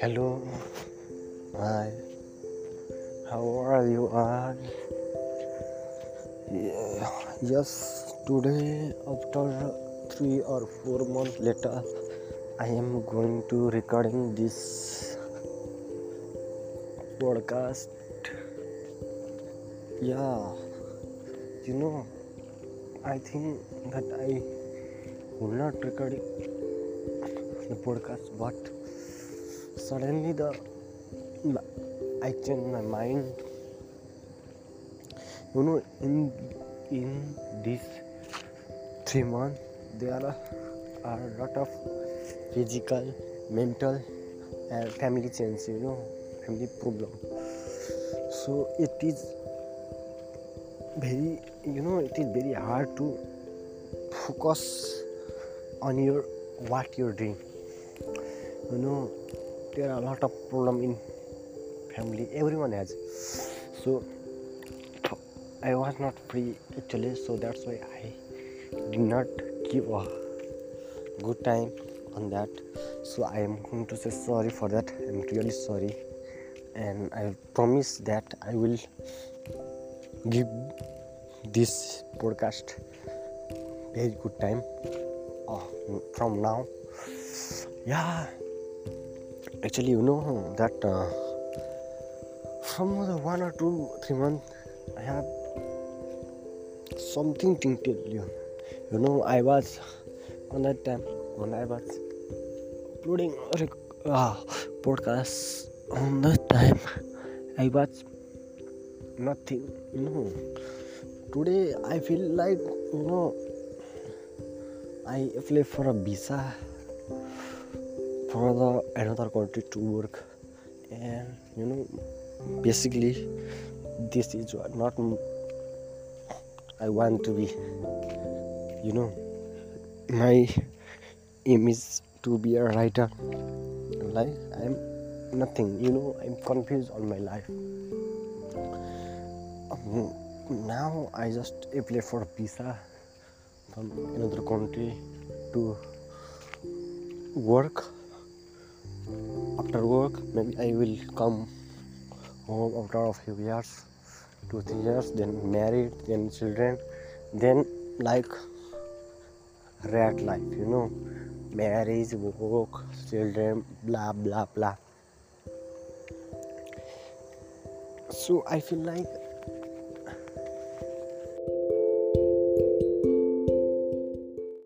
Hello, hi, how are you all? Yeah, yes, today after three or four months later, I am going to recording this podcast. Yeah, you know, I think that I would not record the podcast, but suddenly the I changed my mind. You know, in in these three months, there are, are a lot of physical, mental, and family change. You know, family problem. So it is very, you know, it is very hard to focus on your what you're doing. You know, there are a lot of problem in family. Everyone has. So i was not free actually. So that's why i did not give a good time on that. So i am going to say sorry for that. I'm really sorry. And i promise that i will give this podcast very good time. Uh, from now. Yeah. Actually you know that uh, from the one or two three months i have something to tell you. You know i was on that time when i was uploading uh, podcast on that time. I was nothing you know today i feel like you know i apply for a visa for the another country to work and you know basically this is not i want to be you know my aim is to be a writer like i'm nothing you know i'm confused on my life um, now i just apply for visa from another country to work. After work maybe i will come home after a few years two three years then married then children then like rat life you know. Marriage work children blah blah blah. So i feel like